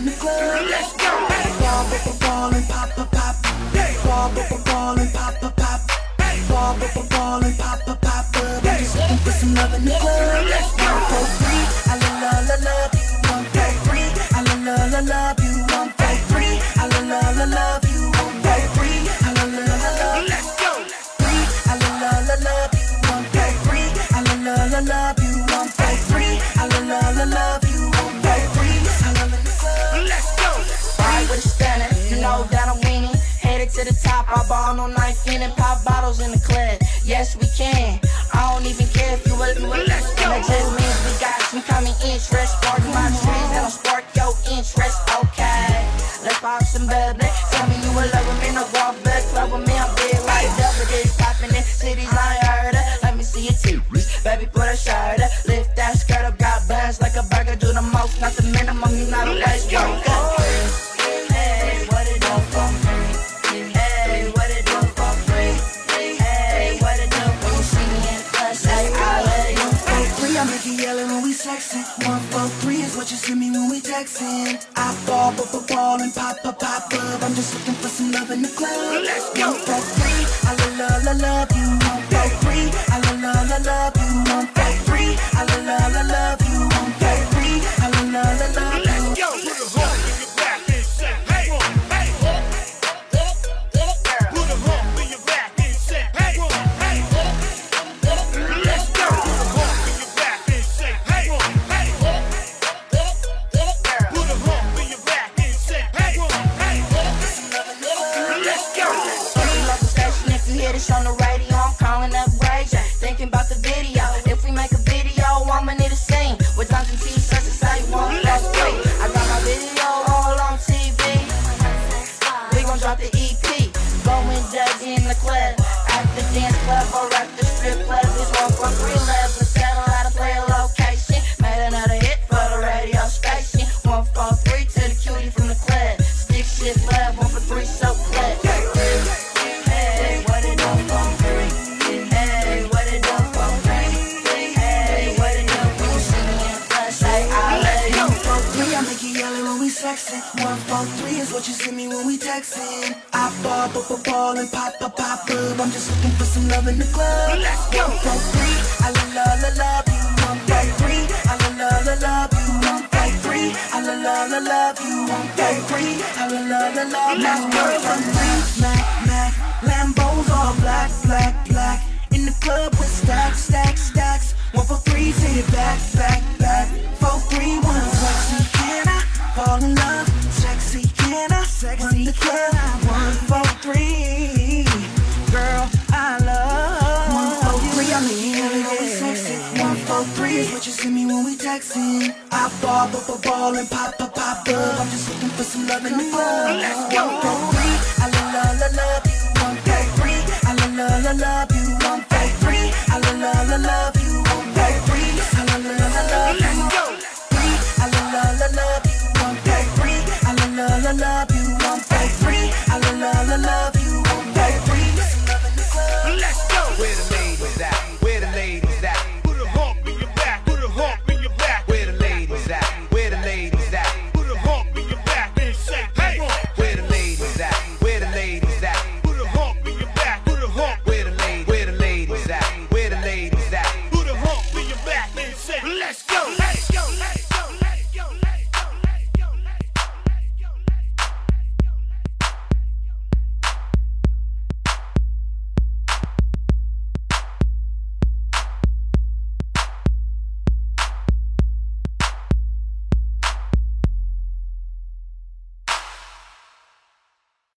in the club. Let's go. Ball, ball, ball, and pop, pop, pop. Ball, ball, ball, and pop, pop, pop. Ball, ball, ball, and pop, pop, pop. I'm just looking for some love in the club. One for three, I la la la love you. One for three, I la la la love you. One for three, I la la love To the top, I ball no knife in and pop bottles in the club. Yes, we can. I don't even care if you a Let's go. That just means we got some common interest. Spark my and I'll spark your interest. Okay, let's pop some bubbly. Tell me you a lover, me no walk back club with me. I'm big like double this popping in cities I ain't heard of. Let me see your titties, baby, put a shirt up. Lift that skirt up, got buns like a burger. Do the most, not the minimum. You not a Let's go. Yelling when we sexing. One, four, three is what you see me when we texting. I fall, ball, ball, ball, and pop, pop, pop up. I'm just looking for some love in the club. Let's go. One, four, the club. At the dance club or when we sexing. One, four, three is what you see me when we texting. I fall, ball, ball, ball, and pop, pop, pop up. I'm just looking for some love in the club. Let's go. One, four, three, I la la la love you. One, four, three, I la la la love you. One, four, three, I la la la love you. One, four, three, I la la la love you. Let's go. One, three, Mac, Mac, Lambos all black, black, black. In the club with stacks, stacks, stacks. One for three, say it back, back, sexy girl. One, four, three. Girl, I love you. One, four, three, I'm the yeah. One, four, three is what you see me when we texting. I ball, up a ball, and pop, pop, pop up. I'm just looking for some love in the fall. Let's go. la la love you. One, four, three, I la la la love you. One, four, three, I la la la love you. One, four, three, I la la love you. Three, I la love you. One, four, three, love.